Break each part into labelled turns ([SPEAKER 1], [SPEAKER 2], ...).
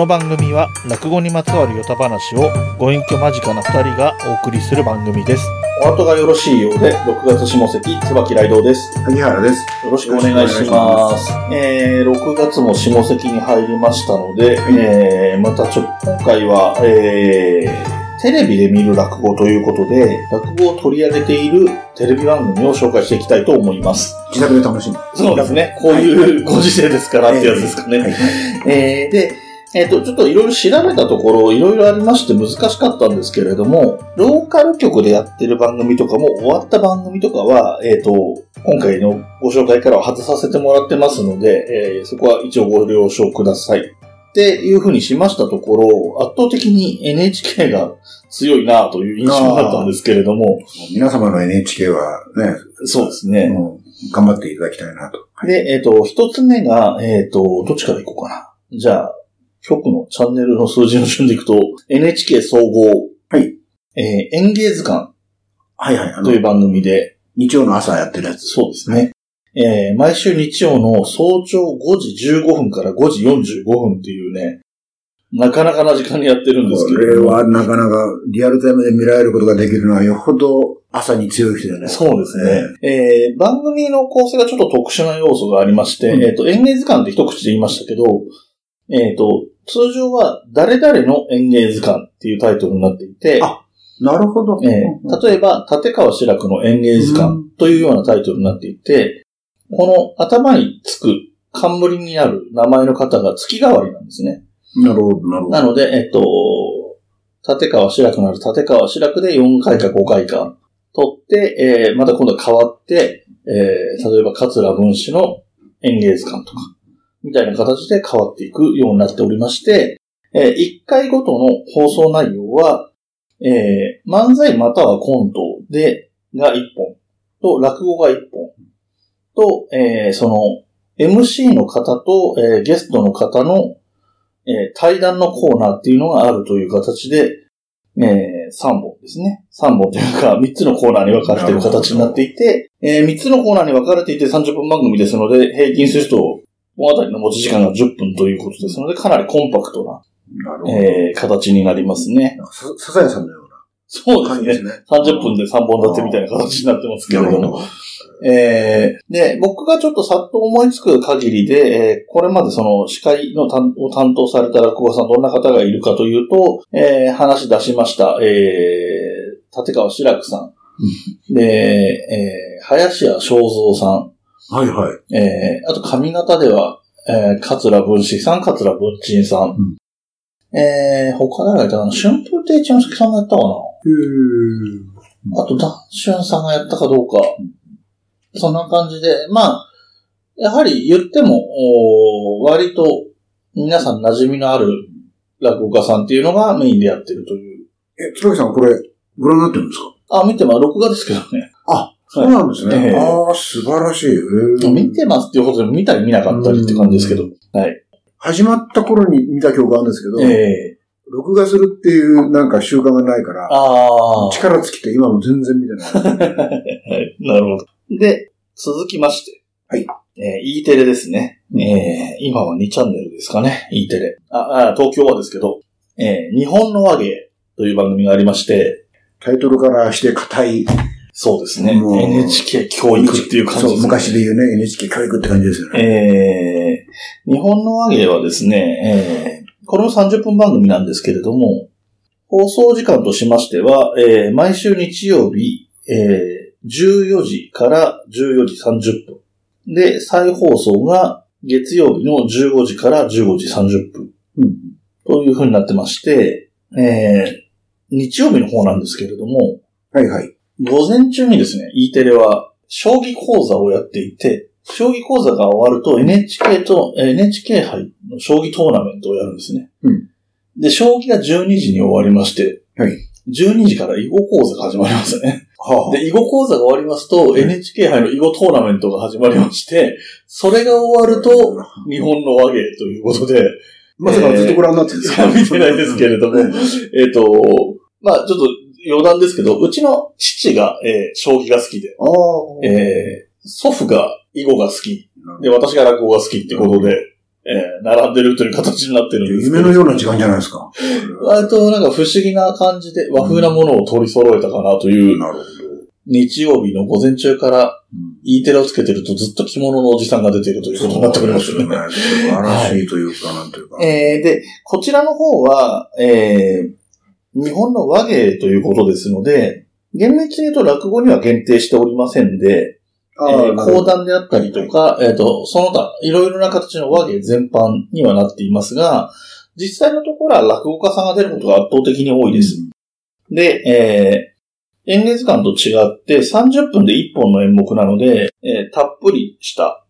[SPEAKER 1] この番組は落語にまつわるヨタ話をご隠居間近な二人がお送りする番組です。お後がよろしいようで、6月下関、椿雷道です。
[SPEAKER 2] 萩原です。
[SPEAKER 1] よろしくお願いします。えー、6月も下関に入りましたので、えー、またちょっと今回は、えー、テレビで見る落語ということで、落語を取り上げているテレビ番組を紹介していきたいと思います。
[SPEAKER 2] 自宅で楽しむ。
[SPEAKER 1] そうですね。こういうご時世ですからってやつですかね。
[SPEAKER 2] はい。
[SPEAKER 1] えーで、えっ、と、ちょっといろいろ調べたところ、いろいろありまして難しかったんですけれども、ローカル局でやってる番組とかも終わった番組とかは、えっ、と、今回のご紹介からは外させてもらってますので、えーそこは一応ご了承ください。っていうふうにしましたところ、圧倒的に NHK が強いなという印象だったんですけれども、
[SPEAKER 2] 皆様の NHK はね、
[SPEAKER 1] そうですね。
[SPEAKER 2] もう頑張っていただきたいなと。
[SPEAKER 1] で、えっ、と、一つ目が、えっ、と、どっちから行こうかな。じゃあ、局のチャンネルの数字の順でいくと、NHK 総合、
[SPEAKER 2] はい。
[SPEAKER 1] えー演芸図鑑
[SPEAKER 2] はいはい。あの
[SPEAKER 1] という、番組で、
[SPEAKER 2] 日曜の朝やってるやつ。
[SPEAKER 1] そうですね。えー毎週日曜の早朝5時15分から5時45分っていうね、なかなかな時間にやってるんです
[SPEAKER 2] こ
[SPEAKER 1] けれども。
[SPEAKER 2] れはなかなかリアルタイムで見られることができるのはよほど朝に強い人だよね。
[SPEAKER 1] そうですね。えー番組の構成がちょっと特殊な要素がありまして、
[SPEAKER 2] うん
[SPEAKER 1] えっ、と、演芸図鑑って一口で言いましたけど、えっ、と、通常は誰々の演芸図鑑っていうタイトルになっていて、
[SPEAKER 2] あなるほど。
[SPEAKER 1] えー例えば、立川志らくの演芸図鑑というようなタイトルになっていて、この頭につく冠になる名前の方が月替わりなんですね。
[SPEAKER 2] なるほど、なるほど。
[SPEAKER 1] なので、えっと、立川志らくなる立川志らくで4回か5回か取って、えーまた今度は変わって、えー例えば桂文枝の演芸図鑑とか、みたいな形で変わっていくようになっておりまして、え1回ごとの放送内容は、えー漫才またはコントで、が1本、と、落語が1本、と、えーその、MC の方と、えーゲストの方の、えー対談のコーナーっていうのがあるという形で、え3本ですね。3本というか、3つのコーナーに分かれている形になっていて、え3つのコーナーに分かれていて30分番組ですので、平均すると、大当たりの持ち時間が10分ということですので、かなりコンパクトな、
[SPEAKER 2] なるほど。
[SPEAKER 1] えー形になりますね。
[SPEAKER 2] なんかさ、笹谷さんのよう
[SPEAKER 1] そうですね。
[SPEAKER 2] な感じですね。
[SPEAKER 1] 30分で3本立てみたいな形になってますけれども。えーで、僕がちょっとさっと思いつく限りで、えーこれまでその司会の担を担当された落語家さんどんな方がいるかというと、えー話出しました、えー立川志らくさん。で、えー林家正蔵さ
[SPEAKER 2] はいはい。
[SPEAKER 1] ん。えーあと髪型では、えー桂文枝さん、桂文珍さん。
[SPEAKER 2] うん
[SPEAKER 1] えー他誰がいたかな？春風亭一之輔さんがやったかな？
[SPEAKER 2] へー
[SPEAKER 1] あと、ダンシュンさんがやったかどうか。そんな感じで、まあ、やはり言っても、おー割と皆さん馴染みのある落語家さんっていうのがメインでやってるという。
[SPEAKER 2] え、鶴木さんこれ、ご覧になってるんですか？
[SPEAKER 1] あ、見てます。録画ですけどね。
[SPEAKER 2] あ、そうなんですね。
[SPEAKER 1] ええ
[SPEAKER 2] ああ、素晴らしい。
[SPEAKER 1] 見てますっていうことでも見たり見なかったりって感じですけど。はい。
[SPEAKER 2] 始まった頃に見た記憶があるんですけど、
[SPEAKER 1] ええ
[SPEAKER 2] 録画するっていうなんか習慣がないから、
[SPEAKER 1] ああ。
[SPEAKER 2] 力尽きて今も全然見てない。
[SPEAKER 1] はい。なるほど。で、続きまして。
[SPEAKER 2] はい。
[SPEAKER 1] えー E テレですね。えー今は2チャンネルですかね。E テレ。あ、あ東京はですけど、えー日本の和芸という番組がありまして、
[SPEAKER 2] タイトルからして硬い。
[SPEAKER 1] そうですね。
[SPEAKER 2] もう
[SPEAKER 1] NHK 教育っていう感じです、
[SPEAKER 2] そう、
[SPEAKER 1] ね。
[SPEAKER 2] 昔で言うね、NHK 教育って感じですよね。
[SPEAKER 1] えー日本の和芸はですね、えーこれも30分番組なんですけれども、放送時間としましては、えー毎週日曜日、えー14時から14時30分。で、再放送が月曜日の15時から15時30分。
[SPEAKER 2] うん
[SPEAKER 1] という風になってまして、えー日曜日の方なんですけれども、
[SPEAKER 2] はいはい。
[SPEAKER 1] 午前中にですね、E テレは将棋講座をやっていて、将棋講座が終わると NHK と、えー NHK 杯の将棋トーナメントをやるんですね。
[SPEAKER 2] うん。
[SPEAKER 1] で、将棋が12時に終わりまして、
[SPEAKER 2] はい。
[SPEAKER 1] 12時から囲碁講座が始まりますね。
[SPEAKER 2] は
[SPEAKER 1] で、囲碁講座が終わりますと、NHK 杯の囲碁トーナメントが始まりまして、それが終わると、日本の和芸ということで、
[SPEAKER 2] まさかずっとご覧になってるんですか、
[SPEAKER 1] いや見てないですけれども、えっ、と、まあちょっと余談ですけど、うちの父が、えー将棋が好きで。えー祖父が囲碁が好き、で、私が落語が好きってことで、えー並んでるという形になってるんです。
[SPEAKER 2] 夢のような時間じゃないですか。
[SPEAKER 1] 割となんか不思議な感じで和風なものを取り揃えたかなという、
[SPEAKER 2] なるほど。
[SPEAKER 1] 日曜日の午前中から
[SPEAKER 2] うん
[SPEAKER 1] E テレをつけてるとずっと着物のおじさんが出ているということになってくりますよね。
[SPEAKER 2] 素晴らしいというか、なんというか。
[SPEAKER 1] えーで、こちらの方は、えー日本の和芸ということですので、厳密に言うと落語には限定しておりませんで、
[SPEAKER 2] あ
[SPEAKER 1] えー講談であったりとか、えっ、と、その他、いろいろな形の和芸全般にはなっていますが、実際のところは落語家さんが出ることが圧倒的に多いです。で、えー演芸図鑑と違って30分で1本の演目なので、えーたっぷりした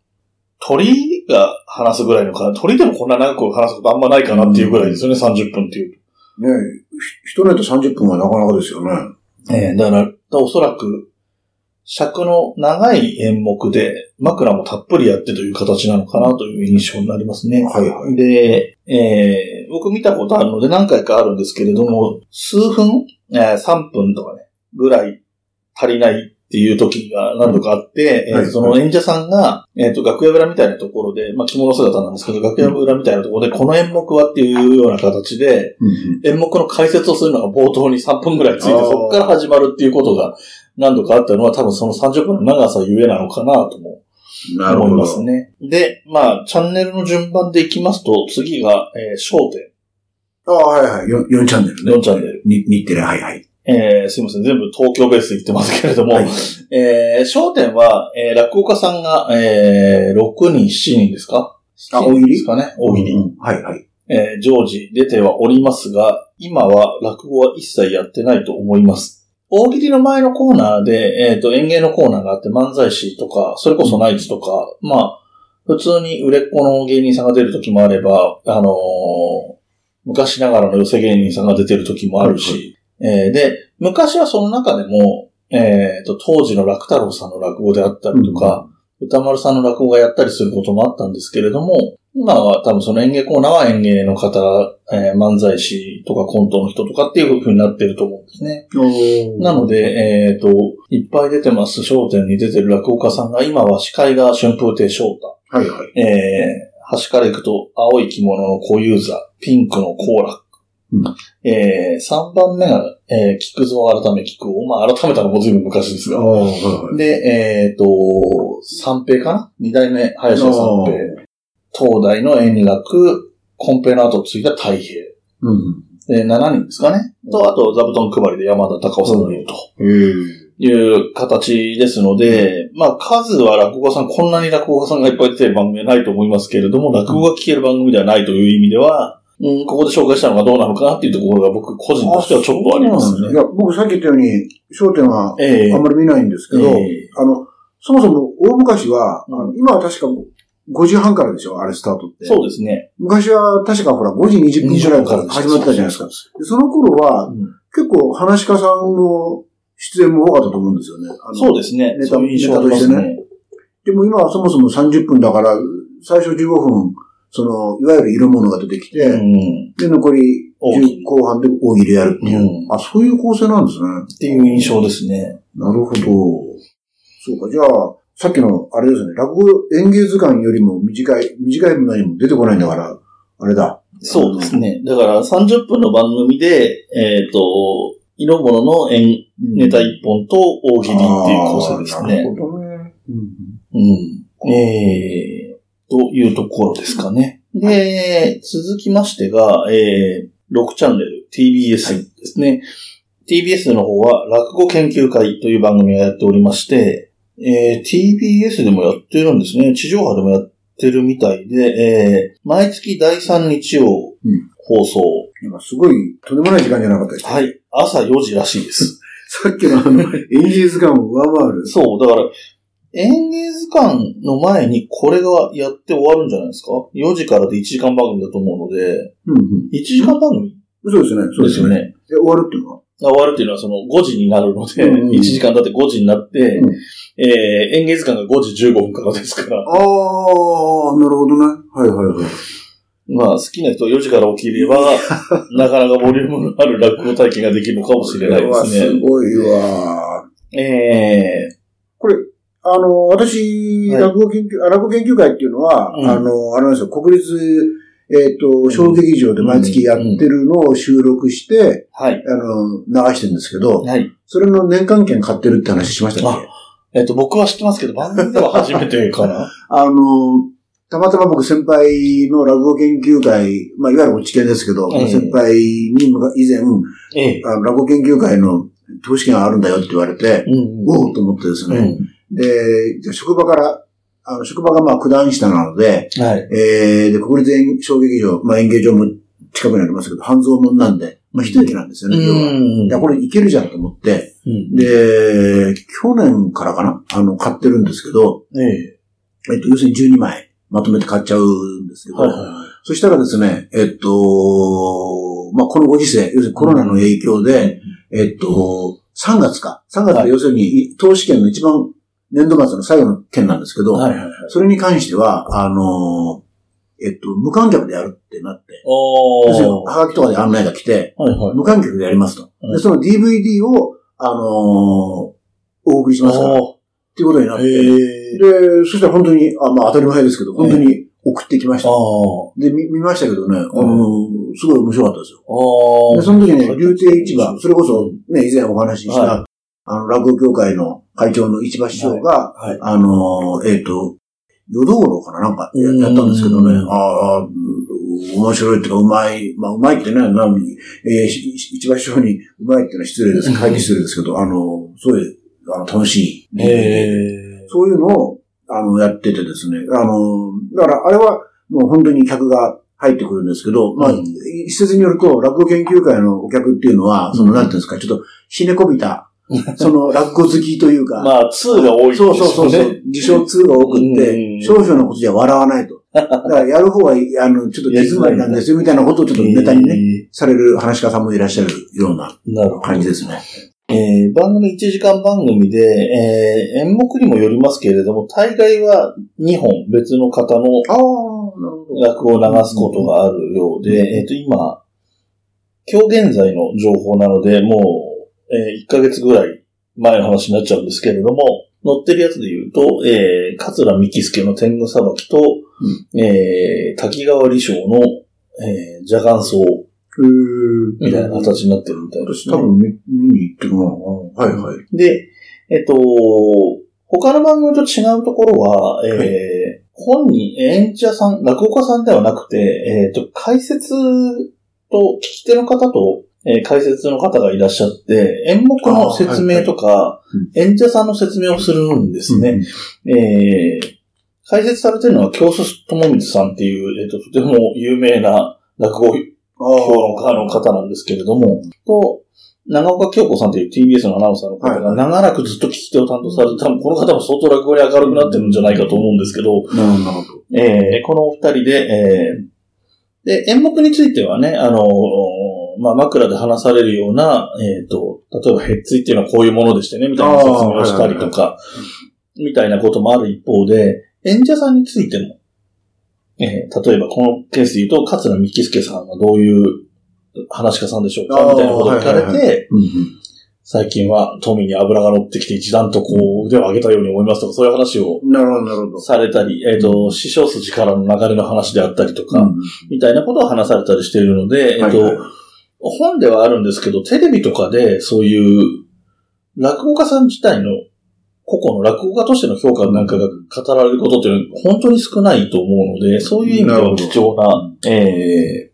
[SPEAKER 1] 鳥が話すぐらいのかな。鳥でもこんな長く話すことあんまないかなっていうぐらいですよね、30分っていう
[SPEAKER 2] ねひ一ネタ30分はなかなかですよね。
[SPEAKER 1] と。えーだから、おそらく、尺の長い演目で枕もたっぷりやってという形なのかなという印象になりますね。
[SPEAKER 2] はいはい。
[SPEAKER 1] で、えー僕見たことあるので何回かあるんですけれども、数分、えー3分とかね、ぐらい足りないっていう時が何度かあって、えー
[SPEAKER 2] はい
[SPEAKER 1] その演者さんが、えっ、と、楽屋裏みたいなところで、まあ、着物姿なんですけど、楽屋裏みたいなところで、この演目はっていうような形で、
[SPEAKER 2] うん
[SPEAKER 1] 演目の解説をするのが冒頭に3分ぐらいついて、そこから始まるっていうことが何度かあったのは、多分その30分の長さゆえなのかなとも
[SPEAKER 2] うんなるほど。
[SPEAKER 1] 思いますね。で、まあ、チャンネルの順番でいきますと、次が、えー、焦点。
[SPEAKER 2] ああ、はいはい。4, 4チャンネルね。
[SPEAKER 1] 4チャンネル。
[SPEAKER 2] に日テレ、はいはい。
[SPEAKER 1] えー、すいません。全部東京ベースで言ってますけれども、
[SPEAKER 2] はい
[SPEAKER 1] えー、焦点は、えー、落語家さんが、えー、6人、7人ですか？
[SPEAKER 2] あ
[SPEAKER 1] ?7 人ですかね大喜利。
[SPEAKER 2] うんはいはい。
[SPEAKER 1] えー、常時出てはおりますが、今は落語は一切やってないと思います。大喜利の前のコーナーで、えっ、と、演芸のコーナーがあって漫才師とか、それこそナイツとか、まあ、普通に売れっ子の芸人さんが出る時もあれば、あのー昔ながらの寄せ芸人さんが出てる時もあるし、えーで、昔はその中でも、えっ、と、当時の楽太郎さんの落語であったりとか、歌丸さんの落語がやったりすることもあったんですけれども、今は多分その演芸コーナーは演芸の方、えー漫才師とかコントの人とかっていう風になってると思うんですね。なので、えっ、と、いっぱい出てます、商店に出てる落語家さんが、今は司会が春風亭昇太。
[SPEAKER 2] はいはい。
[SPEAKER 1] えー、端から行くと、青い着物の小遊三、ピンクのコーラ。
[SPEAKER 2] うん
[SPEAKER 1] えー、3番目が、えー、菊蔵改め菊王。まあ、改めたのも随分昔ですが。
[SPEAKER 2] ああ、はいはい。
[SPEAKER 1] で、えっ、と、三平かな？二代目、林家三平。東大の演学、コンペの後継いだ太平。
[SPEAKER 2] うん。
[SPEAKER 1] で、7人ですかね。と、あと、座布団配りで山田隆夫さんがいると。いう形ですので、まあ、数は落語家さん、こんなに落語家さんがいっぱい出てる番組はないと思いますけれども、落語が聞ける番組ではないという意味では、うん、ここで紹介したのがどうなのかなっていうところが僕個人としてはちょっとありますね。
[SPEAKER 2] いや、僕さっき言ったように、焦点は
[SPEAKER 1] ええ
[SPEAKER 2] あんまり見ないんですけど、
[SPEAKER 1] ええ
[SPEAKER 2] あの、そもそも大昔は、
[SPEAKER 1] うん
[SPEAKER 2] あの今は確か5時半からでしょ、あれスタートって。
[SPEAKER 1] そうですね。
[SPEAKER 2] 昔は確かほら5時20分くらいから始まってたじゃないですか。でその頃は
[SPEAKER 1] うん
[SPEAKER 2] 結構話し家さんの出演も多かったと思うんですよね。
[SPEAKER 1] そうですね。
[SPEAKER 2] ネタ
[SPEAKER 1] そういう印象あります
[SPEAKER 2] ネタと
[SPEAKER 1] ね。
[SPEAKER 2] でも今はそもそも30分だから、最初15分、その、いわゆる色物が出てきて、
[SPEAKER 1] うん。
[SPEAKER 2] で、残り
[SPEAKER 1] 大喜利
[SPEAKER 2] 10後半で大喜利やるっていう、
[SPEAKER 1] うん
[SPEAKER 2] あ、そういう構成なんですね。
[SPEAKER 1] っていう印象ですね。
[SPEAKER 2] なるほど。そうか、じゃあ、さっきの、あれですね、落語演芸図鑑よりも短い、短いものにも出てこないんだから、あれだ。
[SPEAKER 1] そうですね。だから30分の番組で、えっ、と、色物の演ネタ一本と大喜利っていう構成です
[SPEAKER 2] あーなる
[SPEAKER 1] ね。
[SPEAKER 2] ほどね。うん
[SPEAKER 1] うん。えー、というところですかね。で、続きましてが、えー、6チャンネル TBS ですね。TBS の方は落語研究会という番組をやっておりまして、えー TBS でもやってるんですね。地上波でもやってるみたいで、えー毎月第3日曜
[SPEAKER 2] うん
[SPEAKER 1] 放送。
[SPEAKER 2] なんかすごい、とんでもない時間じゃなかったですか？
[SPEAKER 1] はい。朝4時らしいです。
[SPEAKER 2] さっきのあの、演芸図鑑を上回る。
[SPEAKER 1] そう、だから、演芸図鑑の前にこれがやって終わるんじゃないですか ?4 時からで1時間番組だと思うので、
[SPEAKER 2] うんうん。
[SPEAKER 1] 1時間番組？
[SPEAKER 2] そうですね、そうですすよね。
[SPEAKER 1] で
[SPEAKER 2] 終わるっていうのは？
[SPEAKER 1] 終わるっていうのはその5時になるので、
[SPEAKER 2] うんうん
[SPEAKER 1] 1時間経って5時になって、
[SPEAKER 2] うん
[SPEAKER 1] えー、演芸図鑑が5時15分からですから、
[SPEAKER 2] ああ、なるほどね。はいはいはい。
[SPEAKER 1] まあ好きな人4時から起きれば、なかなかボリュームのある落語体験ができるのかもしれないです
[SPEAKER 2] これはす
[SPEAKER 1] ね。
[SPEAKER 2] ごいわ。
[SPEAKER 1] え
[SPEAKER 2] これ、あの、私、
[SPEAKER 1] はい
[SPEAKER 2] 落語研究、あ落語研究会っていうのは、
[SPEAKER 1] うん
[SPEAKER 2] あの、あれなんですよ、国立、えっ、と、小劇場で毎月やってるのを収録して、
[SPEAKER 1] はい。
[SPEAKER 2] あの、流してるんですけど、
[SPEAKER 1] はい。
[SPEAKER 2] それの年間券買ってるって話しましたっけ？
[SPEAKER 1] えっと、僕は知ってますけど、番組では初めてかな。
[SPEAKER 2] あの、たまたま僕先輩の落語研究会、まあ、いわゆる落ち研ですけど、
[SPEAKER 1] ええ
[SPEAKER 2] 先輩に以前、
[SPEAKER 1] ええ。
[SPEAKER 2] あの落語研究会の投資券があるんだよって言われて、
[SPEAKER 1] うん
[SPEAKER 2] おおと思ってですね、
[SPEAKER 1] うん。
[SPEAKER 2] で、職場から、あの、職場がまあ九段下なので、
[SPEAKER 1] はい。
[SPEAKER 2] えー、で、国立演小劇場、まあ演芸場も近くにありますけど、半蔵門なんで、まあ一駅なんですよね、要は。いや、これいけるじゃんと思って、
[SPEAKER 1] うん
[SPEAKER 2] で、去年からかなあの、買ってるんですけど、
[SPEAKER 1] ええ。
[SPEAKER 2] えっと、要するに12枚まとめて買っちゃうんですけど、
[SPEAKER 1] はいはいはい。
[SPEAKER 2] そしたらですね、えっと、まあ、このご時世、要するにコロナの影響で、えっと、3月か。3月
[SPEAKER 1] はい
[SPEAKER 2] で要するに、投資券の一番年度末の最後の件なんですけど、
[SPEAKER 1] はいはいはい。
[SPEAKER 2] それに関しては、あの、えっと、無観客でやるってなって、
[SPEAKER 1] お
[SPEAKER 2] 要するに、
[SPEAKER 1] ー。
[SPEAKER 2] はがきとかで案内が来て、
[SPEAKER 1] はいはい。
[SPEAKER 2] 無観客でやりますと。
[SPEAKER 1] うん
[SPEAKER 2] で、その DVD を、あのお送りしますから、っ
[SPEAKER 1] お
[SPEAKER 2] ていうことになって。で、そしたら本当に、あまあ当たり前ですけど、本当に送ってきました。
[SPEAKER 1] あ
[SPEAKER 2] で、見見ましたけどね、あ
[SPEAKER 1] う
[SPEAKER 2] の、すごい面白かったですよ。で、その時ね、流亭市場、それこそね、以前お話しした、
[SPEAKER 1] は
[SPEAKER 2] あの、落語協会の会長の市場師匠が、
[SPEAKER 1] はい。
[SPEAKER 2] あの、えっ、と、夜道路かななんかやったんですけどね、ああ、うん面白いっていうか、うまい、まあ、うまいってね、なんえー、し市場師匠にうまいっていうのは失礼です。会議失礼ですけど、あの、すごい、あの、楽しい。そういうのを、あの、やっててですね。あの、だから、あれは、もう本当に客が入ってくるんですけど、まあ、
[SPEAKER 1] うん
[SPEAKER 2] 一説によると、落語研究会のお客っていうのは、その、なんていうんですか、ちょっと、ひねこびた、その、落語好きというか、
[SPEAKER 1] まあ、2が多いですよね。
[SPEAKER 2] そうそうそうそう、自称2が多くっ
[SPEAKER 1] う
[SPEAKER 2] て、
[SPEAKER 1] ん
[SPEAKER 2] 少々のことじゃ笑わないと。だから、やる方は、あの、ちょっと手詰まりなんですよ、みたいなことをちょっとネタにね、
[SPEAKER 1] ね。
[SPEAKER 2] される話し家さんもいらっしゃるような。感じですね。
[SPEAKER 1] えー番組1時間番組で、えー演目にもよりますけれども、大概は2本別の方の。落語を流すことがあるようで、えっ、と、今、今日現在の情報なので、もう、え1ヶ月ぐらい前の話になっちゃうんですけれども、載ってるやつで言うと、えー、桂三木助の天狗さばきと、えー、滝川理章の、えー、邪眼草
[SPEAKER 2] へー
[SPEAKER 1] みたいな形になってるみたいですね。
[SPEAKER 2] 私多分見見に行ってるな。はいはい。
[SPEAKER 1] で、えっと、他の番組と違うところは、えー
[SPEAKER 2] はい
[SPEAKER 1] 本人、演者さん、落語家さんではなくて、えっと、解説と、聞き手の方と、えー解説の方がいらっしゃって、演目の説明とか、演者さんの説明をするんですね。えー解説されてるのは、京須智光さんっていう、えっと、とても有名な落語評論家の方なんですけれども、と、長岡京子さんという TBS のアナウンサーの方が
[SPEAKER 2] はい
[SPEAKER 1] 長らくずっと聞き手を担当されて、多分この方も相当落語に明るくなってるんじゃないかと思うんですけど、
[SPEAKER 2] なるほど。
[SPEAKER 1] えーこのお二人で、えーで、演目についてはね、あのーまあ、枕で話されるような、えっ、と、例えば、へっついっていうのはこういうものでしてね、みたいな説明をしたりとか、みたいなこともある一方で、演者さんについても、えー例えばこのケースで言うと、桂三木助さんはどういう話し家さんでしょうかみたいなことを聞かれて、
[SPEAKER 2] はいはいうんうん。
[SPEAKER 1] 最近は富に油が乗ってきて一段とこう腕を上げたように思いますとか、そういう話を
[SPEAKER 2] なるほど、なるほど。
[SPEAKER 1] されたり、えっ、と、師匠筋からの流れの話であったりとか、
[SPEAKER 2] うん
[SPEAKER 1] みたいなことを話されたりしているので、えっ、と、
[SPEAKER 2] はいはい
[SPEAKER 1] 本ではあるんですけど、テレビとかでそういう落語家さん自体の個々の落語家としての評価なんかが語られることっていうのは本当に少ないと思うので、そういう意味では貴重な、えー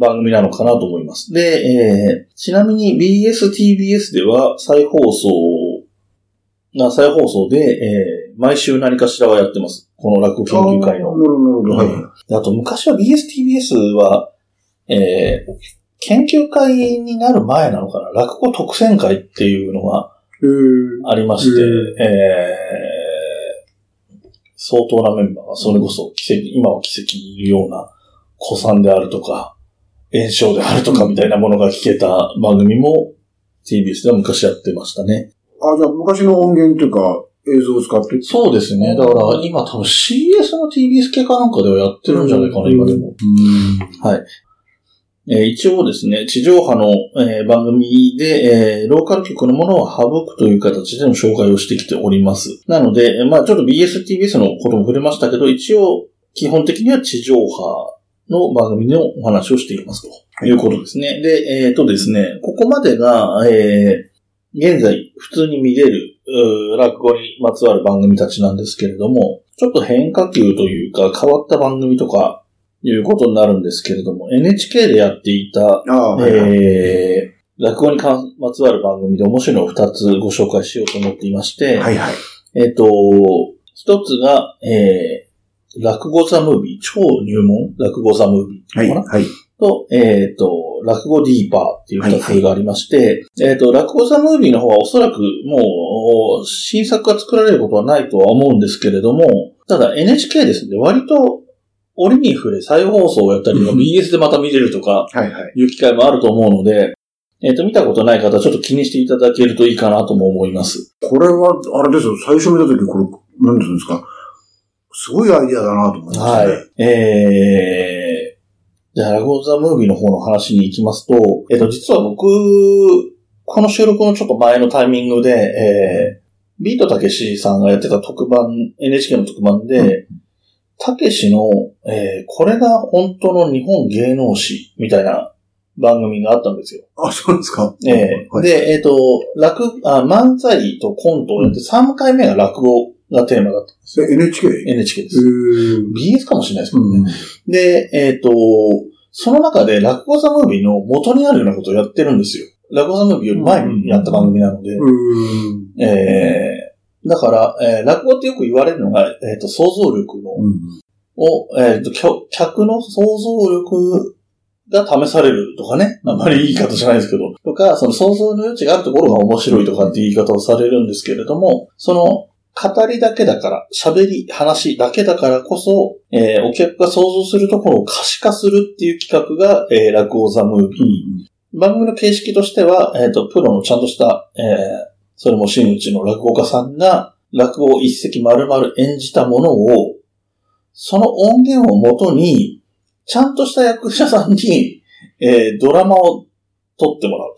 [SPEAKER 1] 番組なのかなと思います。で、えーちなみに BSTBS では再放送、な再放送で、えー毎週何かしらはやってます。この落語研究会の
[SPEAKER 2] なるほど、なるほど。
[SPEAKER 1] あと、昔は BSTBS は、えー研究会になる前なのかな？落語特選会っていうのがありまして、
[SPEAKER 2] う
[SPEAKER 1] えー相当なメンバーが、それこそ奇跡、今は奇跡にいるような、古参であるとか、炎症であるとかみたいなものが聞けた番組も TBS では昔やってましたね。
[SPEAKER 2] あ、じゃあ昔の音源っていうか、映像を使って
[SPEAKER 1] そうですね。だから今多分 CS の TBS 系かなんかではやってるんじゃないかな、今でも。
[SPEAKER 2] うん。
[SPEAKER 1] はい。えー一応ですね、地上波の、えー番組で、えーローカル局のものを省くという形での紹介をしてきております。なので、えーまあちょっと BSTBS のことも触れましたけど、一応、基本的には地上波の番組のお話をしていますということですね。で、えっ、とですね、ここまでが、えー現在普通に見れる落語にまつわる番組たちなんですけれども、ちょっと変化球というか変わった番組とかいうことになるんですけれども、NHK でやっていた。えー、落語に関まつわる番組で面白いのを2つご紹介しようと思っていまして、
[SPEAKER 2] はいはい。
[SPEAKER 1] えっ、と、一つが、えー、落語ザムービー、超入門落語ザムービー
[SPEAKER 2] はい。
[SPEAKER 1] かな、
[SPEAKER 2] はい。
[SPEAKER 1] と、えっ、と、落語ディーパーっていう二つがありまして、えっ、と、落語ザムービーの方はおそらくもう、新作が作られることはないとは思うんですけれども、ただ NHK ですね、割と折に触れ再放送をやったりとか、
[SPEAKER 2] うん
[SPEAKER 1] BS でまた見れるとか、
[SPEAKER 2] はいはい。
[SPEAKER 1] いう機会もあると思うので、えっ、と、見たことない方はちょっと気にしていただけるといいかなとも思います。
[SPEAKER 2] これは、あれですよ、最初見たとき、これ、なんていうんですか、すごいアイディアだなと思いましたね。
[SPEAKER 1] はい。えー、じゃあ、ラゴーザムービーの方の話に行きますと、えっ、と、実は僕、この収録のちょっと前のタイミングで、えー、ビートたけしさんがやってた特番、NHK の特番で、たけしの、えー、これが本当の日本芸能史みたいな番組があったんですよ。
[SPEAKER 2] あ、そうですか。
[SPEAKER 1] ええ
[SPEAKER 2] はい、
[SPEAKER 1] で、えっ、と、落、あ、漫才とコントをやって3回目が落語がテーマだったんですよ。
[SPEAKER 2] え NHK? へ
[SPEAKER 1] NHK で
[SPEAKER 2] ー
[SPEAKER 1] す。BS かもしれないですけどね。
[SPEAKER 2] うん。
[SPEAKER 1] で、えっ、と、その中で落語ザムービーの元にあるようなことをやってるんですよ。落語ザムービーより前にやった番組なので。
[SPEAKER 2] うん。
[SPEAKER 1] えーだから、えー落語ってよく言われるのが、えっ、と、想像力の、
[SPEAKER 2] うん。
[SPEAKER 1] を、えっ、と、客客の想像力が試されるとかね。あんまりいい言い方じゃないですけど。とか、その想像の余地があるところが面白いとかっていう言い方をされるんですけれども、その、語りだけだから、喋り、話だけだからこそ、えーお客が想像するところを可視化するっていう企画が、えー落語ザムービー。番組の形式としては、えっ、と、プロのちゃんとした、えーそれも真打ちの落語家さんが、落語を一席丸々演じたものを、その音源をもとに、ちゃんとした役者さんに、えードラマを撮ってもらう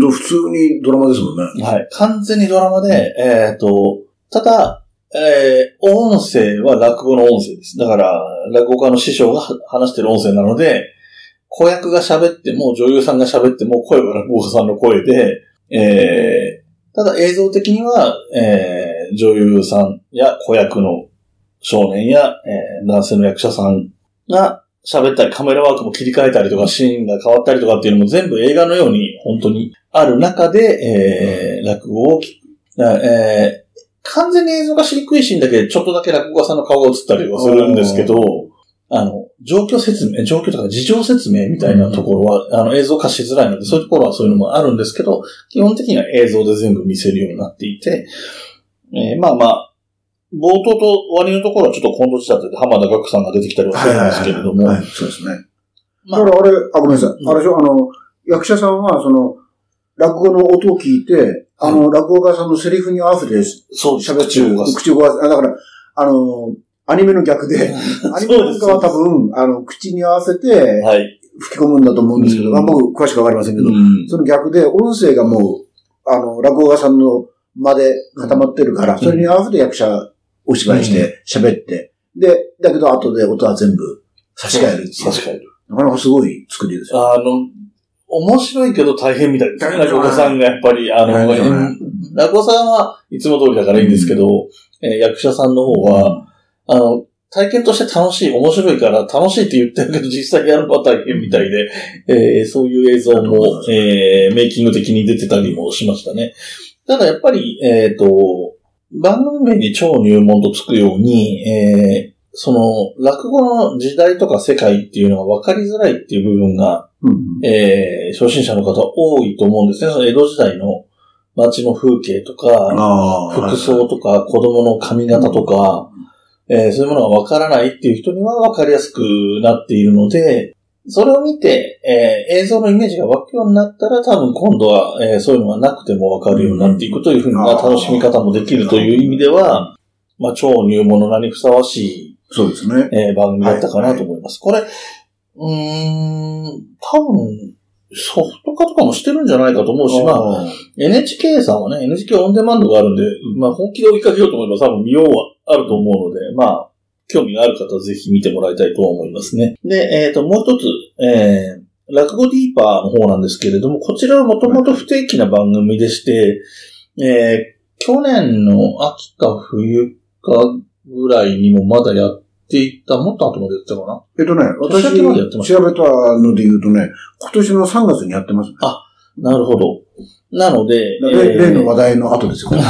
[SPEAKER 2] と普通にドラマですもんね。
[SPEAKER 1] と。はい。完全にドラマで、えっ、と、ただ、えー音声は落語の音声です。だから、落語家の師匠が話してる音声なので、子役が喋っても、女優さんが喋っても、声は落語家さんの声で、えーただ映像的には、えー女優さんや子役の少年や、えー男性の役者さんが喋ったり、カメラワークも切り替えたりとか、シーンが変わったりとかっていうのも全部映画のように本当にある中で、えー落語を聞く。えー完全に映像がしにくいシーンだけちょっとだけ落語家さんの顔が映ったりはするんですけど、あの、状況説明、状況とか事情説明みたいなところは、あの、映像化しづらいので、そういうところはそういうのもあるんですけど、基本的には映像で全部見せるようになっていて、えーまあまあ、冒頭と終わりのところはちょっとコント仕立てで浜田岳さんが出てきたりはするんですけれども、
[SPEAKER 2] はい、そうですね。
[SPEAKER 1] まあ。
[SPEAKER 2] だからあれ、あ、ごめんなさい。
[SPEAKER 1] うん。
[SPEAKER 2] あれでしょ、あの、役者さんは、その、落語の音を聞いて、あの、落語家さんのセリフに合わせて
[SPEAKER 1] そう、
[SPEAKER 2] 喋ってる
[SPEAKER 1] 口を動かす。
[SPEAKER 2] だから、あの、アニメの逆で、アニメなんかは多分、あの、口に合わせて
[SPEAKER 1] はい。
[SPEAKER 2] 吹き込むんだと思うんですけど、
[SPEAKER 1] うん。
[SPEAKER 2] まあ僕詳しくわかりませんけど、
[SPEAKER 1] うん。
[SPEAKER 2] その逆で、音声がもう、あの、落語家さんの間で固まってるから、
[SPEAKER 1] うん。
[SPEAKER 2] それに合わせて役者お芝居して、喋って、で、だけど後で音は全部差し替えるっていう。
[SPEAKER 1] 差し替える。
[SPEAKER 2] なかなかすごい作りですよ。
[SPEAKER 1] あの、面白いけど大変みたいです落語家さんがやっぱり、あの、落語さんはいつも通りだからいいんですけど、えー役者さんの方は、あの、体験として楽しい、面白いから楽しいって言ってるけど実際やるのは大変みたいで、えーそういう映像も、えーメイキング的に出てたりもしましたね。ただやっぱり、えっ、と、番組名に超入門とつくように、えーその、落語の時代とか世界っていうのが分かりづらいっていう部分が
[SPEAKER 2] うん
[SPEAKER 1] えー初心者の方多いと思うんですね。その江戸時代の街の風景とか。服装とか、子供の髪型とか、えーそういうものがわからないっていう人にはわかりやすくなっているので、それを見て、えー映像のイメージが湧くようになったら、多分今度は、えーそういうのがなくてもわかるようになっていくというふうな楽しみ方もできるという意味では、まあ、超入門の名にふさわしい
[SPEAKER 2] そうですね。
[SPEAKER 1] えー番組だったかなと思います。これ、うーん、多分、ソフト化とかもしてるんじゃないかと思うし、まあ、
[SPEAKER 2] あ
[SPEAKER 1] NHK さんはね、NHK オンデマンドがあるんで、まあ本気で追いかけようと思えば多分見ようはあると思うので、まあ、興味がある方はぜひ見てもらいたいとは思いますね。で、えっ、と、もう一つ、えー、落語ディーパーの方なんですけれども、こちらはもともと不定期な番組でして、えー、去年の秋か冬かぐらいにもまだやっていた、もっと後までやってたかな？
[SPEAKER 2] えっとね、私
[SPEAKER 1] までやってました
[SPEAKER 2] 調べたので言うとね、今年の3月にやってます。
[SPEAKER 1] なるほど。なので、
[SPEAKER 2] 例の話題の後ですよね。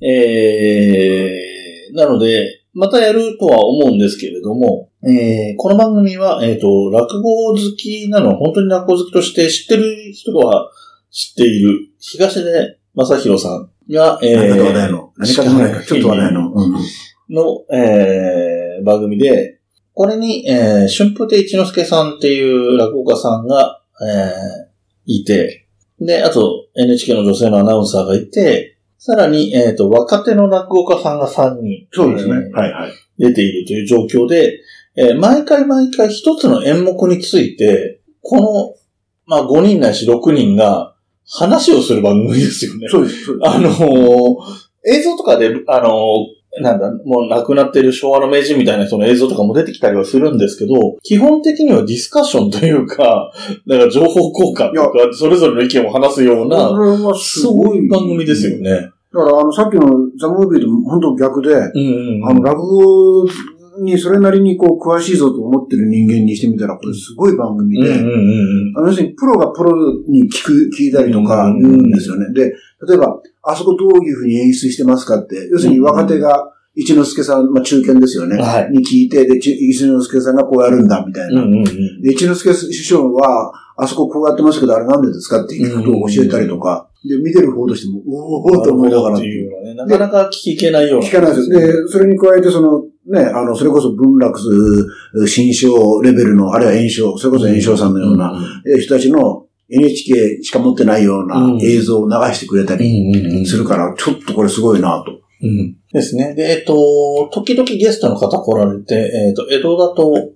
[SPEAKER 1] えー、なので、またやるとは思うんですけれども、えー、この番組は、えっ、と、落語好きなの、本当に落語好きとして知ってる人は知っている、東出正宏さんが、え
[SPEAKER 2] 何かと話題の。何かと話題の。ちょっと話題の。うん
[SPEAKER 1] の、えー、番組で、これに、えー、春風亭一之輔さんっていう落語家さんが、えー、いて、で、あと NHK の女性のアナウンサーがいて、さらに、えっ、と、若手の落語家さんが3人、
[SPEAKER 2] そうですね。
[SPEAKER 1] えー
[SPEAKER 2] はいはい。
[SPEAKER 1] 出ているという状況で、えー毎回毎回一つの演目について、この、まあ5人ないし6人が話をする番組ですよね。
[SPEAKER 2] そうです。です
[SPEAKER 1] あのー映像とかで、あのーなんだ、もう亡くなっている昭和の名人みたいな人の映像とかも出てきたりはするんですけど、基本的にはディスカッションというか、なんか情報交換とか、それぞれの意見を話すような、
[SPEAKER 2] す
[SPEAKER 1] そ
[SPEAKER 2] ごい
[SPEAKER 1] 番組ですよ。ね。
[SPEAKER 2] だから、あの、さっきのザ・ムービーと本当逆で、
[SPEAKER 1] うんうんうん。
[SPEAKER 2] あの、落語にそれなりにこう、詳しいぞと思ってる人間にしてみたら、これすごい番組で、
[SPEAKER 1] うんうんうんうん。
[SPEAKER 2] あの要するにプロがプロに聞く、聞いたりとか
[SPEAKER 1] うん
[SPEAKER 2] 言うんですよね。で、例えば、あそこどういうふうに演出してますかって、要するに若手が、一之輔さん、まあ中堅ですよね。
[SPEAKER 1] はい
[SPEAKER 2] に聞いて、で、ち一之輔さんがこうやるんだ、みたいな。
[SPEAKER 1] うんうんうん。
[SPEAKER 2] で、一之輔師匠は、あそここうやってますけど、あれなんでですかっていうことを教えたりとか、で、見てる方としても、おーおーと思いながら
[SPEAKER 1] っていうなかなか聞けないような。
[SPEAKER 2] 聞かないです。で、それに加えて、その、ね、あの、それこそ文楽、新章レベルの、あるいは炎章、それこそ炎章さんのような、えー人たちの NHK しか持ってないような
[SPEAKER 1] うん
[SPEAKER 2] 映像を流してくれた
[SPEAKER 1] うん
[SPEAKER 2] りするから、ちょっとこれすごいなと。
[SPEAKER 1] うん。ですね。で、えっと、時々ゲストの方来られて、えっと、江戸だと、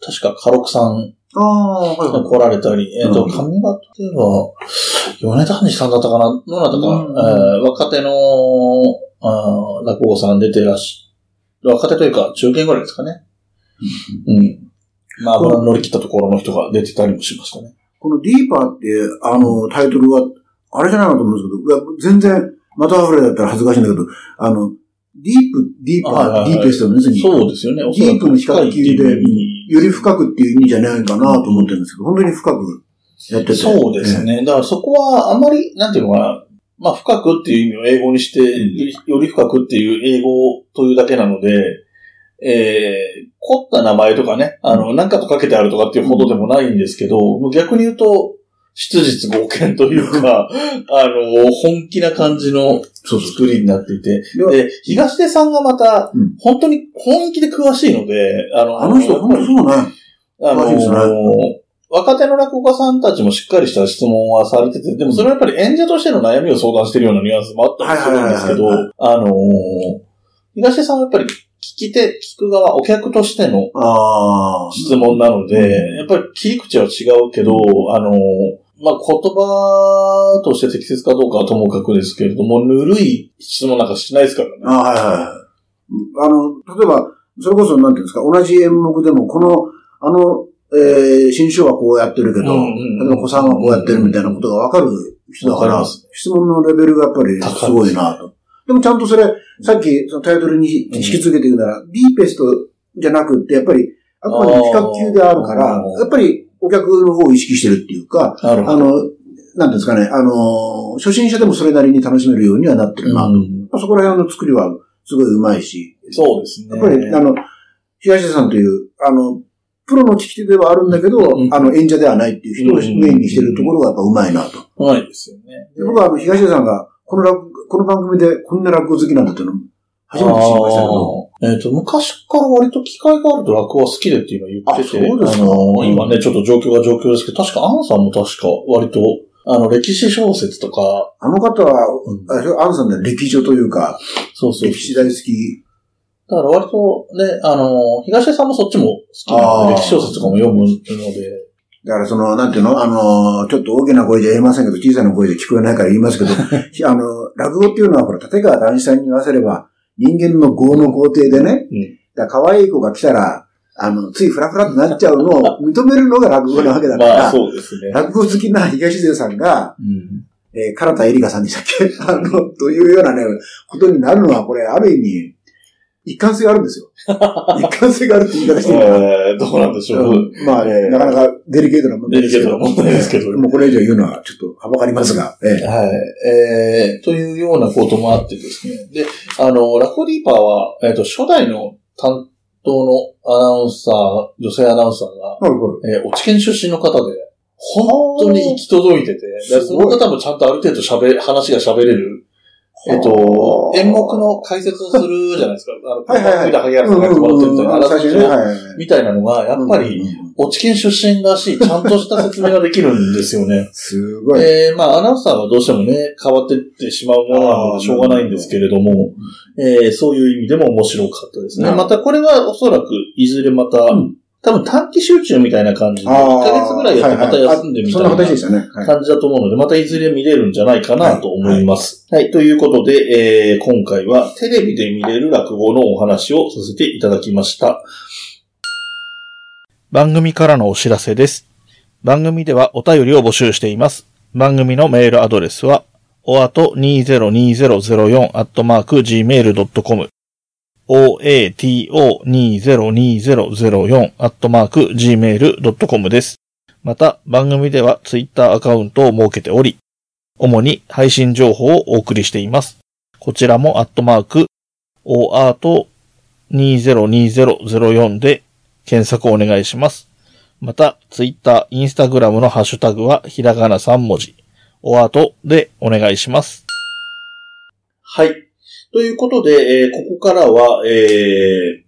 [SPEAKER 1] 確か、カロクさん
[SPEAKER 2] ああ、はい
[SPEAKER 1] が来られたり、えっと、
[SPEAKER 2] うん
[SPEAKER 1] 上方では、米田西さんだったかな？どなたか、
[SPEAKER 2] うん
[SPEAKER 1] えー若手の、あー落語さん出てらっし若手というか、中堅ぐらいですかね。うん。まあ、油乗り切ったところの人が出てたりもしましたね。
[SPEAKER 2] このディーパーって、あの、タイトルは、あれじゃないかと思うんですけど、いや全然、また溢れだったら恥ずかしいんだけど、あの、ディープ、ディーパー、
[SPEAKER 1] はいはいはい
[SPEAKER 2] ディープエストの要するに、
[SPEAKER 1] そうですよね。
[SPEAKER 2] ディープの比較級でより深くっていう意味じゃないかなと思ってるんですけど、本当に深くやってて。
[SPEAKER 1] そうですね。だからそこはあまり、なんていうのかな、まあ深くっていう意味を英語にして、より深くっていう英語というだけなので、えー、凝った名前とかね、あの、なんかとかけてあるとかっていうほどでもないんですけど、逆に言うと、質実合憲というか、あの、本気な感じの作りになっていて、
[SPEAKER 2] で
[SPEAKER 1] 東出さんがまた
[SPEAKER 2] うん、
[SPEAKER 1] 本当に本気で詳しいので、あの、
[SPEAKER 2] あの人、本当そうね。
[SPEAKER 1] あの
[SPEAKER 2] ね。
[SPEAKER 1] 若手の落語家さんたちもしっかりした質問はされてて、でもそれはやっぱり演者としての悩みを相談してるようなニュアンスもあったりするんですけどあのー、東出さんはやっぱり聞き手、聞く側、お客としての。質問なので、やっぱり切り口は違うけど、あのー、まあ、言葉として適切かどうかはともかくですけれども、ぬるい質問なんかしないですからね。
[SPEAKER 2] あはいはいはい。あの、例えば、それこそ、なんていうんですか、同じ演目でも、この、あの、えー、新章はこうやってるけど、
[SPEAKER 1] うんうん
[SPEAKER 2] 例えば子さんはこうやってるみたいなことがわかる人だから、
[SPEAKER 1] わかります
[SPEAKER 2] 質問のレベルがやっぱりすごいなと。でもちゃんとそれ、さっきそのタイトルに引き継げて言うなら、ディーペストじゃなくって、やっぱり、あくまでも比較級であるからやっぱりお客の方を意識してるっていうか。あの、なんですかね、あの、初心者でもそれなりに楽しめるようにはなってるなと。
[SPEAKER 1] うん
[SPEAKER 2] そこら辺の作りはすごい上手いし、
[SPEAKER 1] そうですね。
[SPEAKER 2] やっぱり、あの、東出さんという、あの、プロの聞き手ではあるんだけど、
[SPEAKER 1] うん
[SPEAKER 2] あの、演者ではないっていう人をメインにしてるところがやっぱ上手いなと。
[SPEAKER 1] うまいですよね。
[SPEAKER 2] で僕はあの、東出さんが、この落この番組でこんな落語好きなんだっていうのを初めて知りましたけど、
[SPEAKER 1] えっ、と、昔から割と機会があると落語は好きでっていうのは言ってて、
[SPEAKER 2] あそうですか？
[SPEAKER 1] あのー今ね、ちょっと状況が状況ですけど、確かアンさんも確か割と、あの、歴史小説とか、
[SPEAKER 2] あの方は、
[SPEAKER 1] うん。
[SPEAKER 2] アンさんで歴女というか、
[SPEAKER 1] そうそう
[SPEAKER 2] 歴史大好き。
[SPEAKER 1] だから割とね、あの、東出さんもそっちも好きなので、歴史小説とかも読むので、
[SPEAKER 2] だからその、なんていうの？あの、ちょっと大きな声じゃ言えませんけど、小さな声で聞こえないから言いますけど、あの、落語っていうのは、ほら、立川談志さんに言わせれば、人間の業の工程でね、
[SPEAKER 1] うん。
[SPEAKER 2] だ可愛い子が来たら、あの、ついフラフラってなっちゃうのを認めるのが落語なわけだから、
[SPEAKER 1] まあそうですね。
[SPEAKER 2] 落語好きな東出さんが、
[SPEAKER 1] うん。
[SPEAKER 2] えー、唐田エリカさんでしたっけ？あの、というようなね、ことになるのは、これ、ある意味、一貫性があるんですよ。一貫性があるって言い方していいのかな
[SPEAKER 1] えーどうなんでしょう。
[SPEAKER 2] うんまあ、
[SPEAKER 1] えー
[SPEAKER 2] なかなかデリケートな問題ですけど。
[SPEAKER 1] デリケートな問題ですけど
[SPEAKER 2] もうこれ以上言うのはちょっとはばかりますが。ええ
[SPEAKER 1] はい。えー、というようなこともあってですね。で、あの、ラコディーパーは、えっ、と、初代の担当のアナウンサー、女性アナウンサーが、
[SPEAKER 2] はいはい。
[SPEAKER 1] えー、出身の方で、本当に行き届いてて、でその方もちゃんとある程度喋、話が喋れる、えっ、と、演目の解説をするじゃないですか。あの、
[SPEAKER 2] はいはいはい
[SPEAKER 1] 小萩原さんがやってもらってるみたいな、あらすじ
[SPEAKER 2] 最初ね。
[SPEAKER 1] を
[SPEAKER 2] はいはいはい。
[SPEAKER 1] みたいなのが、やっぱり、落ち県出身らしい、ちゃんとした説明ができるんですよね。
[SPEAKER 2] すごい。
[SPEAKER 1] えー、まあ、アナウンサーはどうしてもね、変わっていってしまうものなのでしょうがないんですけれども、えー、そういう意味でも面白かったですね。またこれはおそらく、いずれまた、
[SPEAKER 2] うん
[SPEAKER 1] 多分短期集中みたいな感じで、1
[SPEAKER 2] あー
[SPEAKER 1] ヶ月ぐらいやってまた休んでみたい
[SPEAKER 2] な。
[SPEAKER 1] 感じだと思うので、またいずれ見れるんじゃないかなと思います。はい、ということで、えー、今回はテレビで見れる落語のお話をさせていただきました。番組からのお知らせです。番組ではお便りを募集しています。番組のメールアドレスは、おあと202004アットマーク gmail.com oato202004 アットマーク gmail.com です。また、番組ではツイッターアカウントを設けており、主に配信情報をお送りしています。こちらもアットマーク、oart202004 で検索をお願いします。また、ツイッター、インスタグラムのハッシュタグはひらがな3文字、オアートでお願いします。はい。ということで、えーここからは、えー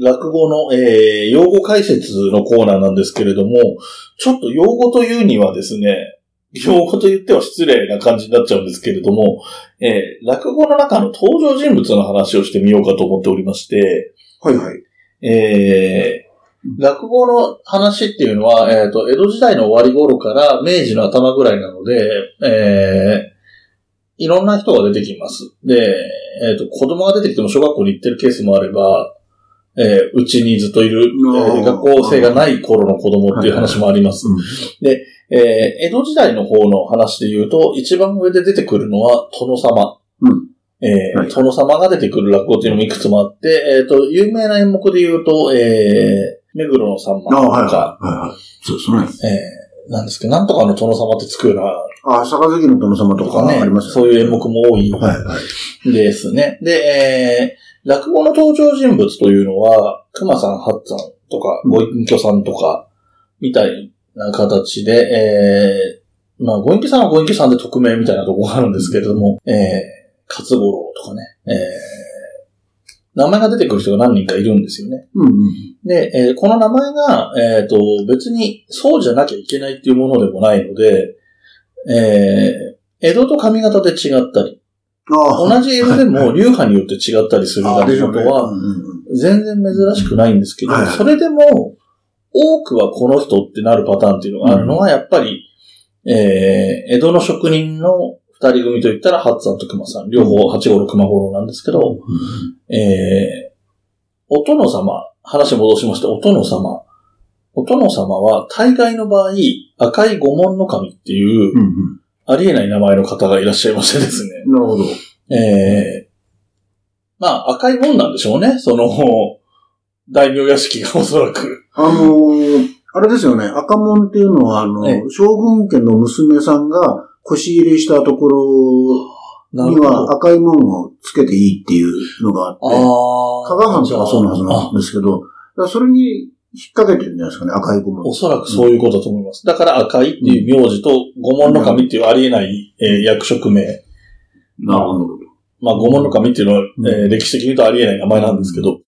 [SPEAKER 1] 落語の、えー用語解説のコーナーなんですけれども、ちょっと用語というにはですね、用語と言っては失礼な感じになっちゃうんですけれども、えー落語の中の登場人物の話をしてみようかと思っておりまして、
[SPEAKER 2] はいはい。
[SPEAKER 1] えー落語の話っていうのは、えっ、と、江戸時代の終わり頃から明治の頭ぐらいなので、えーいろんな人が出てきます。で、えっ、と、子供が出てきても小学校に行ってるケースもあれば、えーうちにずっといる、えー学校生がない頃の子供っていう話もあります。えー江戸時代の方の話で言うと、一番上で出てくるのは殿様。
[SPEAKER 2] うん
[SPEAKER 1] えー
[SPEAKER 2] はい
[SPEAKER 1] 殿様が出てくる落語っていうのもいくつもあって、えっ、と、有名な演目で言うと、えー目黒のさんまと
[SPEAKER 2] はいはい。
[SPEAKER 1] か、
[SPEAKER 2] はいはい。そうですね。
[SPEAKER 1] えーなんですけど、なんとかの殿様ってつくような、
[SPEAKER 2] ああ、杯の殿様とか
[SPEAKER 1] ね
[SPEAKER 2] ありますよ
[SPEAKER 1] そういう演目も多い
[SPEAKER 2] はいはい。
[SPEAKER 1] ですね。で、えー落語の登場人物というのは、熊さん、八さんとか、
[SPEAKER 2] うん
[SPEAKER 1] ご隠居さんとか、みたいな形で、えーまあ、ご隠居さんはご隠居さんで匿名みたいなところがあるんですけれども、えー、勝五郎とかね、えー、名前が出てくる人が何人かいるんですよね。
[SPEAKER 2] うんうん。
[SPEAKER 1] で、えーこの名前が、えっ、と、別にそうじゃなきゃいけないっていうものでもないので、えー江戸と上方で違ったり、同じ江戸でも流派によって違ったりするなんてことは全然珍しくないんですけどそれでも多くはこの人ってなるパターンっていうのがあるのは、やっぱり、えー江戸の職人の二人組といったら、八さんと熊さん、両方八五郎熊五郎なんですけど、えー、お殿様、話戻しまして、お殿様。お殿様は、大概の場合、赤い御門の神っていう、
[SPEAKER 2] うんうん。
[SPEAKER 1] ありえない名前の方がいらっしゃいましてですね。
[SPEAKER 2] なるほど。
[SPEAKER 1] えー、まあ、赤いもんなんでしょうね。その、大名屋敷がおそらく。
[SPEAKER 2] あのーあれですよね、赤門っていうのは、あの、
[SPEAKER 1] ええ
[SPEAKER 2] 将軍家の娘さんが腰入れしたところには赤い門をつけていいっていうのがあって、
[SPEAKER 1] あ
[SPEAKER 2] 加賀藩とかそうなはずなん
[SPEAKER 1] あ
[SPEAKER 2] ですけど、それに引っ掛けてるんじゃないですかね、赤い門。
[SPEAKER 1] おそらくそういうことだと思います。だから赤いっていう名字と、御門の神っていうありえない、えー役職名。
[SPEAKER 2] なるほど。
[SPEAKER 1] まあ、御門の神っていうのは、えー歴史的に言うとありえない名前なんですけど。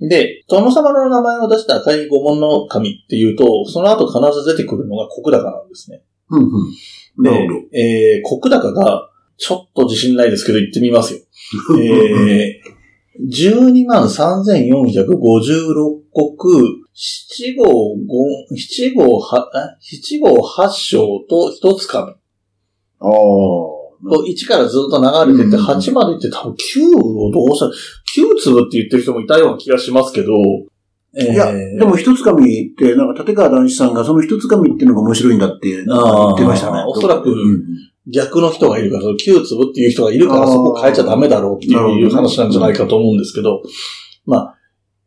[SPEAKER 1] で、殿様の名前を出した赤い御門の神っていうと、その後必ず出てくるのが国高なんですね。
[SPEAKER 2] うんうん。なるほど。
[SPEAKER 1] で、えー、国高が、ちょっと自信ないですけど言ってみますよ。えー、12万3456国、七号五七号は、あ七号八章と一つかみ。
[SPEAKER 2] ああ。
[SPEAKER 1] と1からずっと流れてて、
[SPEAKER 2] うん
[SPEAKER 1] 8まで行って多分9をどうした ?9 粒って言ってる人もいたような気がしますけど、えー。
[SPEAKER 2] いや、でも一つかみって、なんか立川談志さんがその一つかみっていうのが面白いんだって、言ってましたね。
[SPEAKER 1] おそらく
[SPEAKER 2] うん。
[SPEAKER 1] 逆の人がいるから、その9粒っていう人がいるからそこ変えちゃダメだろうっていう話なんじゃないかと思うんですけど、まあ、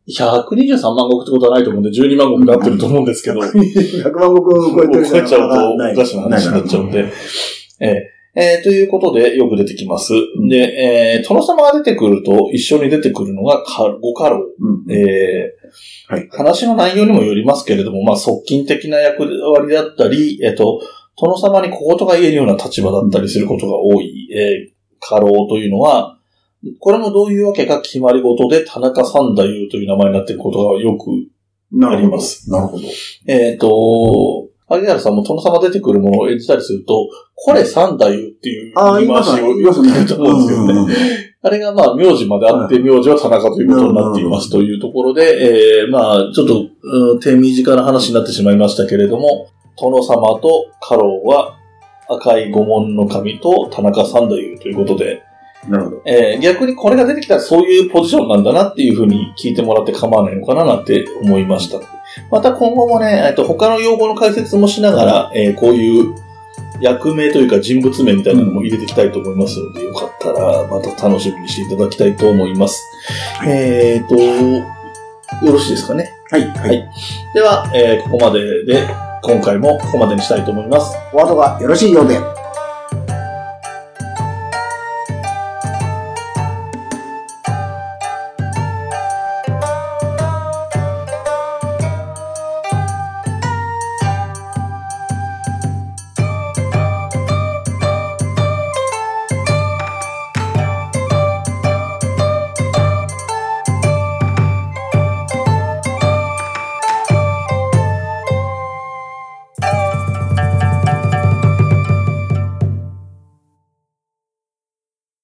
[SPEAKER 1] 123万石ってことはないと思うんで、12万石になってると思うんですけど、
[SPEAKER 2] 100万石を超えてる
[SPEAKER 1] 超えちゃうとおかしな話になっちゃうんで。えーえーということで、よく出てきます。で、えー殿様が出てくると、一緒に出てくるのがか、ご家老。
[SPEAKER 2] うん
[SPEAKER 1] えー
[SPEAKER 2] はい
[SPEAKER 1] 話の内容にもよりますけれども、まあ、側近的な役割だったり、えっ、と、殿様に小言が言えるような立場だったりすることが多い、えー家老というのは、これもどういうわけか決まり事で、田中三太夫という名前になっていることがよくあります。
[SPEAKER 2] なるほど。
[SPEAKER 1] えっ、と、萩原さんも殿様出てくるものを演じたりすると、これ三太夫っていう
[SPEAKER 2] 言い
[SPEAKER 1] 回しを。よく言うと思うんですよね。
[SPEAKER 2] うんうんうん
[SPEAKER 1] あれがまあ、名字まであって、名字は田中ということになっていますというところで、えー、まあ、ちょっと、うん、手短な話になってしまいましたけれども、殿様と家老は赤い御門の神と田中三太夫ということで、
[SPEAKER 2] なるほど。
[SPEAKER 1] えー逆にこれが出てきたらそういうポジションなんだなっていうふうに聞いてもらって構わないのかななんて思いました。また今後もね、えっと他の用語の解説もしながら、えーこういう役名というか人物名みたいなのも入れていきたいと思いますので、よかったらまた楽しみにしていただきたいと思います。えっ、と、よろしいですかね？
[SPEAKER 2] はい。はい。
[SPEAKER 1] では、えーここまでで、今回もここまでにしたいと思います。
[SPEAKER 2] お後がよろしいようで。